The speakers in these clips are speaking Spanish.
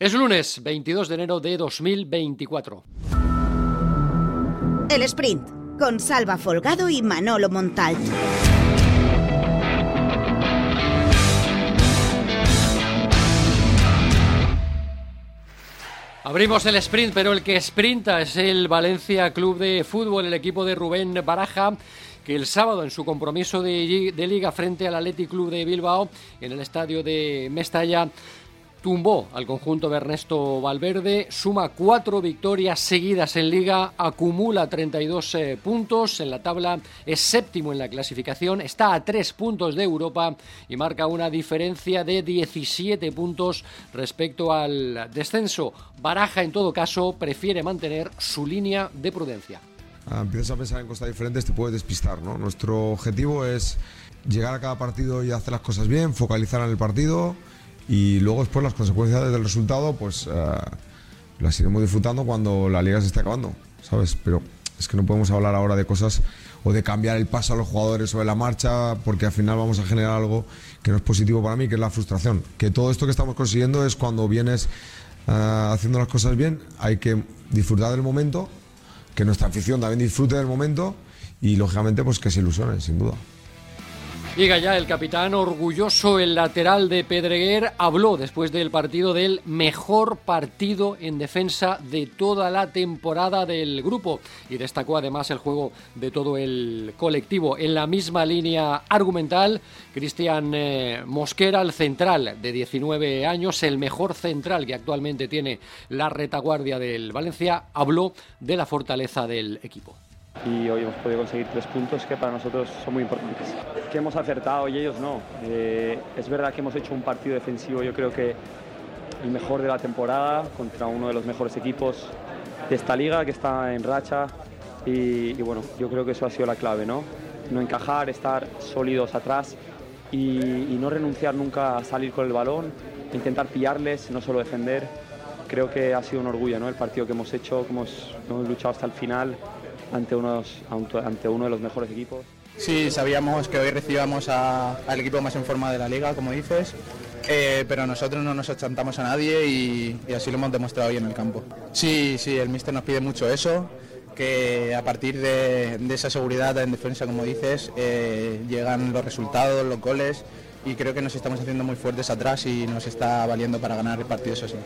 Es lunes 22 de enero de 2024. El sprint con Salva Folgado y Manolo Montalt. Abrimos el sprint, pero el que sprinta es el Valencia Club de Fútbol, el equipo de Rubén Baraja que el sábado en su compromiso de, de liga frente al Athletic Club de Bilbao en el estadio de Mestalla tumbó al conjunto de Ernesto Valverde, suma cuatro victorias seguidas en liga, acumula 32 eh, puntos en la tabla, es séptimo en la clasificación, está a tres puntos de Europa y marca una diferencia de 17 puntos respecto al descenso. Baraja, en todo caso, prefiere mantener su línea de prudencia. Ah, empiezas a pensar en cosas diferentes, te puedes despistar. ¿no? Nuestro objetivo es llegar a cada partido y hacer las cosas bien, focalizar en el partido y luego después las consecuencias del resultado, pues eh, las iremos disfrutando cuando la liga se esté acabando, ¿sabes? Pero es que no podemos hablar ahora de cosas o de cambiar el paso a los jugadores sobre la marcha, porque al final vamos a generar algo que no es positivo para mí, que es la frustración. Que todo esto que estamos consiguiendo es cuando vienes eh, haciendo las cosas bien, hay que disfrutar del momento, que nuestra afición también disfrute del momento y lógicamente pues que se ilusionen, sin duda. Llega ya el capitán orgulloso, el lateral de Pedreguer, habló después del partido del mejor partido en defensa de toda la temporada del grupo y destacó además el juego de todo el colectivo. En la misma línea argumental, Cristian eh, Mosquera, el central de 19 años, el mejor central que actualmente tiene la retaguardia del Valencia, habló de la fortaleza del equipo y hoy hemos podido conseguir tres puntos que para nosotros son muy importantes. Que hemos acertado y ellos no. Eh, es verdad que hemos hecho un partido defensivo, yo creo que el mejor de la temporada contra uno de los mejores equipos de esta liga que está en racha y, bueno, yo creo que eso ha sido la clave, ¿no? No encajar, estar sólidos atrás y, no renunciar nunca a salir con el balón, intentar pillarles, no solo defender. Creo que ha sido un orgullo ¿no? el partido que hemos hecho, que hemos, hemos luchado hasta el final ante, unos, ante uno de los mejores equipos. Sí, sabíamos que hoy recibíamos al equipo más en forma de la liga, como dices, eh, pero nosotros no nos achantamos a nadie y, así lo hemos demostrado hoy en el campo. Sí, sí, el míster nos pide mucho eso, que a partir de, esa seguridad en defensa, como dices, eh, llegan los resultados, los goles y creo que nos estamos haciendo muy fuertes atrás y nos está valiendo para ganar el partido, eso sí.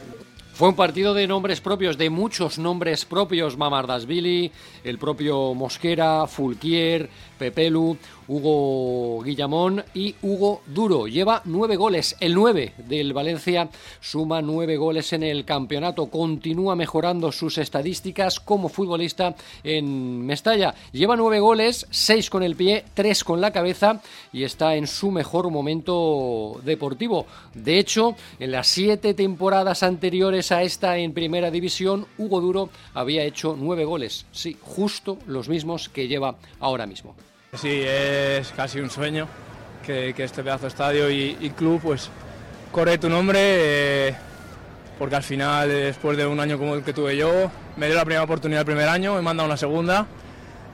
Fue un partido de nombres propios, de muchos nombres propios, Mamardasvili, el propio Mosquera, Fulquier, Pepelu, Hugo Guillamón y Hugo Duro. Lleva nueve goles. El nueve del Valencia suma nueve goles en el campeonato. Continúa mejorando sus estadísticas como futbolista en Mestalla. Lleva nueve goles, seis con el pie, tres con la cabeza y está en su mejor momento deportivo. De hecho, en las siete temporadas anteriores a esta en primera división, Hugo Duro había hecho nueve goles. Sí, justo los mismos que lleva ahora mismo. Sí, es casi un sueño que, este pedazo de estadio y, club pues corre tu nombre eh, porque al final después de un año como el que tuve yo me dio la primera oportunidad el primer año, me mandado una segunda,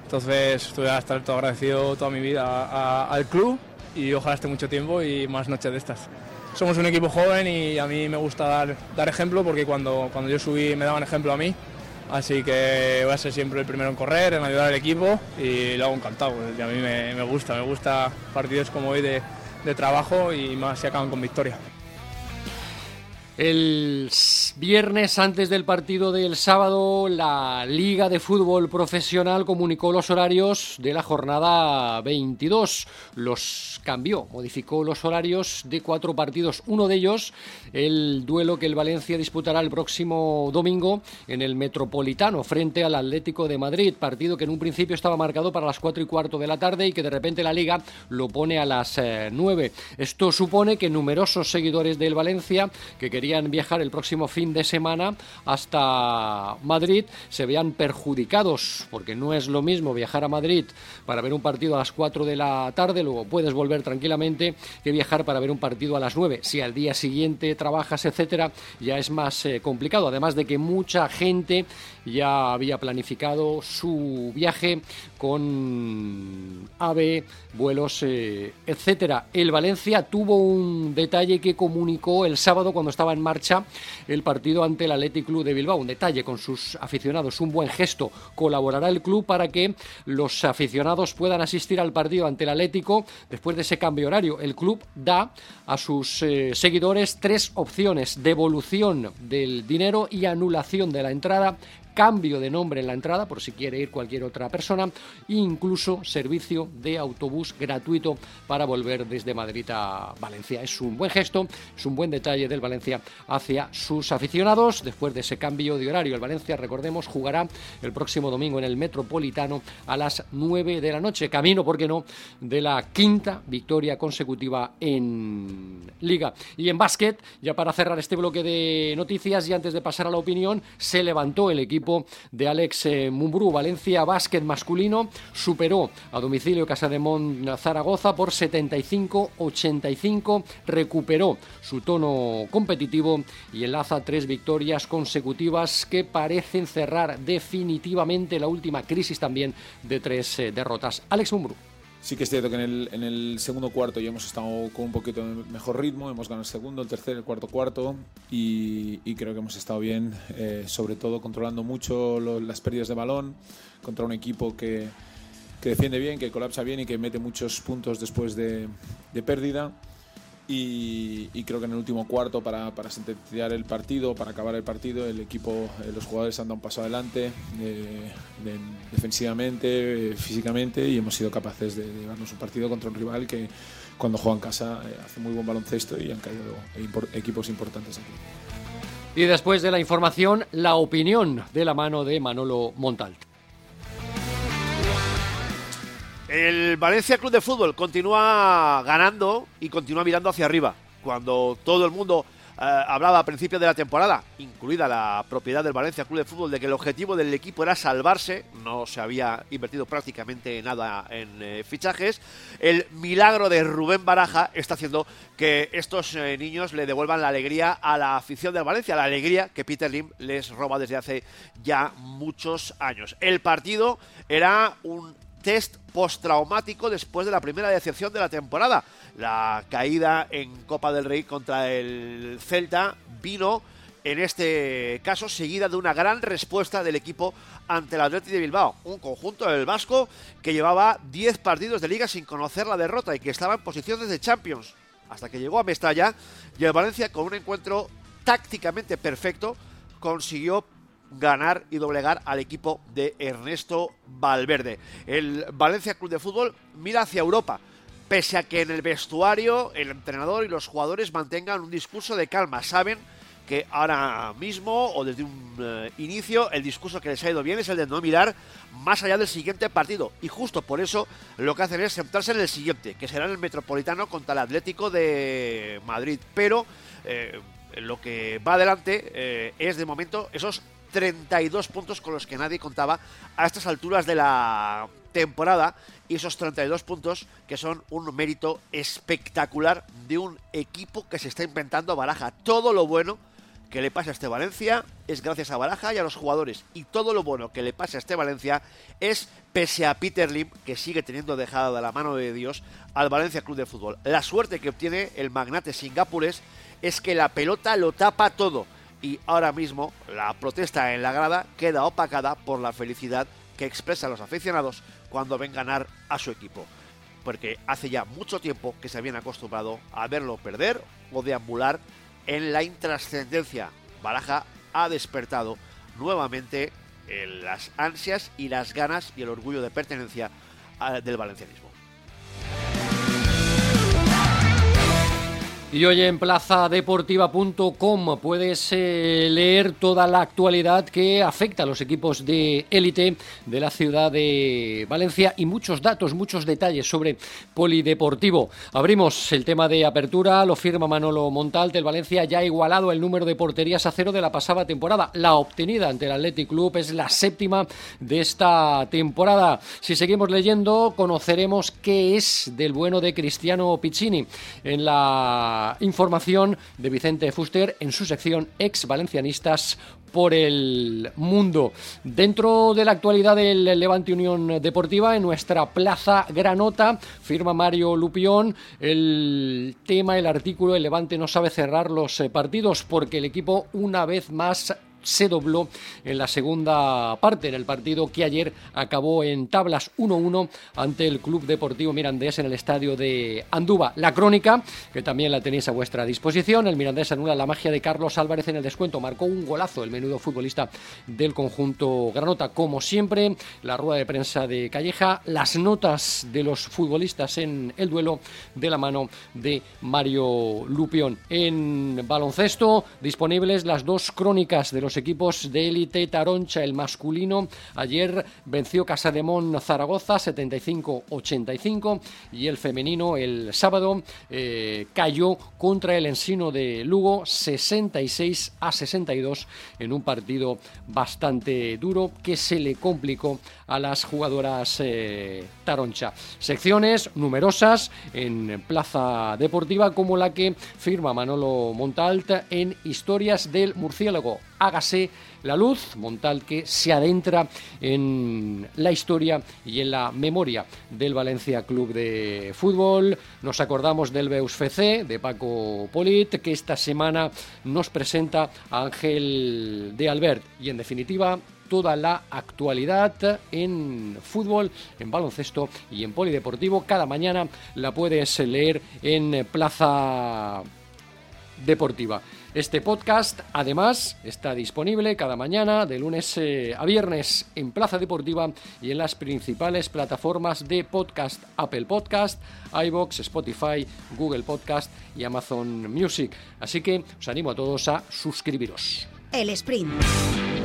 entonces estoy a estar todo agradecido toda mi vida al club y ojalá esté mucho tiempo y más noches de estas. Somos un equipo joven y a mí me gusta dar, dar ejemplo porque cuando, cuando yo subí me daban ejemplo a mí Así que voy a ser siempre el primero en correr, en ayudar al equipo y lo hago encantado. A mí me, gusta, me gusta partidos como hoy de, de trabajo y más si acaban con victoria. El viernes antes del partido del sábado, la Liga de Fútbol Profesional comunicó los horarios de la jornada 22. Los cambió, modificó los horarios de cuatro partidos. Uno de ellos, el duelo que el Valencia disputará el próximo domingo en el Metropolitano frente al Atlético de Madrid. Partido que en un principio estaba marcado para las cuatro y cuarto de la tarde y que de repente la Liga lo pone a las eh, nueve. Esto supone que numerosos seguidores del Valencia que querían viajar el próximo fin de semana hasta Madrid se vean perjudicados, porque no es lo mismo viajar a Madrid para ver un partido a las 4 de la tarde, luego puedes volver tranquilamente, que viajar para ver un partido a las 9. Si al día siguiente trabajas, etcétera, ya es más eh, complicado. Además de que mucha gente ya había planificado su viaje con AVE, vuelos, eh, etcétera. El Valencia tuvo un detalle que comunicó el sábado cuando estaba en marcha el partido ante el Athletic Club de Bilbao. Un detalle con sus aficionados, un buen gesto. Colaborará el club para que los aficionados puedan asistir al partido ante el Atlético después de ese cambio horario. El club da a sus eh, seguidores tres opciones: devolución del dinero y anulación de la entrada cambio de nombre en la entrada por si quiere ir cualquier otra persona e incluso servicio de autobús gratuito para volver desde Madrid a Valencia. Es un buen gesto, es un buen detalle del Valencia hacia sus aficionados. Después de ese cambio de horario, el Valencia, recordemos, jugará el próximo domingo en el Metropolitano a las 9 de la noche. Camino, ¿por qué no?, de la quinta victoria consecutiva en Liga. Y en básquet, ya para cerrar este bloque de noticias y antes de pasar a la opinión, se levantó el equipo de Alex eh, Mumbrú. Valencia Básquet masculino superó a domicilio Casademont Zaragoza por 75-85, recuperó su tono competitivo y enlaza tres victorias consecutivas que parecen cerrar definitivamente la última crisis también de tres eh, derrotas. Alex Mumbrú. Sí que es cierto que en el, segundo cuarto ya hemos estado con un poquito mejor ritmo, hemos ganado el segundo, el tercer, el cuarto cuarto y, creo que hemos estado bien, eh, sobre todo controlando mucho las pérdidas de balón contra un equipo que, que, defiende bien, que colapsa bien y que mete muchos puntos después de, de pérdida. Y, creo que en el último cuarto para, para, sentenciar el partido, para acabar el partido, el equipo, eh, los jugadores han dado un paso adelante eh, defensivamente, físicamente y hemos sido capaces de, llevarnos un partido contra un rival que cuando juega en casa eh, hace muy buen baloncesto y han caído equipos importantes aquí. Y después de la información, la opinión de la mano de Manolo Montalt. El Valencia Club de Fútbol continúa ganando y continúa mirando hacia arriba. Cuando todo el mundo eh, hablaba a principios de la temporada, incluida la propiedad del Valencia Club de Fútbol, de que el objetivo del equipo era salvarse, no se había invertido prácticamente nada en eh, fichajes, el milagro de Rubén Baraja está haciendo que estos eh, niños le devuelvan la alegría a la afición del Valencia, la alegría que Peter Lim les roba desde hace ya muchos años. El partido era un test postraumático después de la primera decepción de la temporada. La caída en Copa del Rey contra el Celta vino en este caso seguida de una gran respuesta del equipo ante el Atleti de Bilbao, un conjunto del Vasco que llevaba 10 partidos de liga sin conocer la derrota y que estaba en posiciones de Champions hasta que llegó a Mestalla y el Valencia con un encuentro tácticamente perfecto consiguió ganar y doblegar al equipo de Ernesto Valverde. El Valencia Club de Fútbol mira hacia Europa, pese a que en el vestuario el entrenador y los jugadores mantengan un discurso de calma. Saben que ahora mismo o desde un eh, inicio el discurso que les ha ido bien es el de no mirar más allá del siguiente partido y justo por eso lo que hacen es centrarse en el siguiente, que será en el Metropolitano contra el Atlético de Madrid. Pero eh, lo que va adelante eh, es de momento esos 32 puntos con los que nadie contaba a estas alturas de la temporada y esos 32 puntos que son un mérito espectacular de un equipo que se está inventando Baraja. Todo lo bueno que le pasa a este Valencia es gracias a Baraja y a los jugadores. Y todo lo bueno que le pasa a este Valencia es pese a Peter Lim, que sigue teniendo dejada de la mano de Dios al Valencia Club de Fútbol. La suerte que obtiene el magnate singapurés es que la pelota lo tapa todo y ahora mismo la protesta en la grada queda opacada por la felicidad que expresan los aficionados cuando ven ganar a su equipo. Porque hace ya mucho tiempo que se habían acostumbrado a verlo perder o deambular en la intrascendencia. Baraja ha despertado nuevamente las ansias y las ganas y el orgullo de pertenencia del valencianismo. Y hoy en plazadeportiva.com puedes eh, leer toda la actualidad que afecta a los equipos de élite de la ciudad de Valencia y muchos datos, muchos detalles sobre Polideportivo. Abrimos el tema de apertura, lo firma Manolo Montal, del Valencia ya ha igualado el número de porterías a cero de la pasada temporada. La obtenida ante el Athletic Club es la séptima de esta temporada. Si seguimos leyendo, conoceremos qué es del bueno de Cristiano Piccini en la información de Vicente Fuster en su sección exvalencianistas.com por el mundo. Dentro de la actualidad del Levante Unión Deportiva, en nuestra Plaza Granota, firma Mario Lupión el tema, el artículo, el Levante no sabe cerrar los eh, partidos porque el equipo una vez más se dobló en la segunda parte, en el partido que ayer acabó en tablas 1-1 ante el Club Deportivo Mirandés en el estadio de Andúba. La crónica, que también la tenéis a vuestra disposición, el Mirandés anula la magia de Carlos Álvarez en el descuento, marcó un golazo el menudo futbolista del conjunto Granota, como siempre, la rueda de prensa de Calleja, las notas de los futbolistas en el duelo de la mano de Mario Lupión. En baloncesto, disponibles las dos crónicas de los equipos de élite Taroncha, el masculino, ayer venció Casademón Zaragoza 75-85 y el femenino el sábado eh, cayó contra el Ensino de Lugo 66 a 62 en un partido bastante duro que se le complicó a las jugadoras eh, Taroncha. Secciones numerosas en Plaza Deportiva como la que firma Manolo Montalt en Historias del Murciélago hágase la luz, Montal que se adentra en la historia y en la memoria del Valencia Club de Fútbol. Nos acordamos del Beus FC de Paco Polit, que esta semana nos presenta a Ángel de Albert. Y en definitiva, toda la actualidad en fútbol, en baloncesto y en polideportivo. Cada mañana la puedes leer en Plaza Deportiva. Este podcast, además, está disponible cada mañana de lunes eh, a viernes en Plaza Deportiva y en las principales plataformas de podcast, Apple Podcast, iBox, Spotify, Google Podcast y Amazon Music. Así que os animo a todos a suscribiros. El sprint.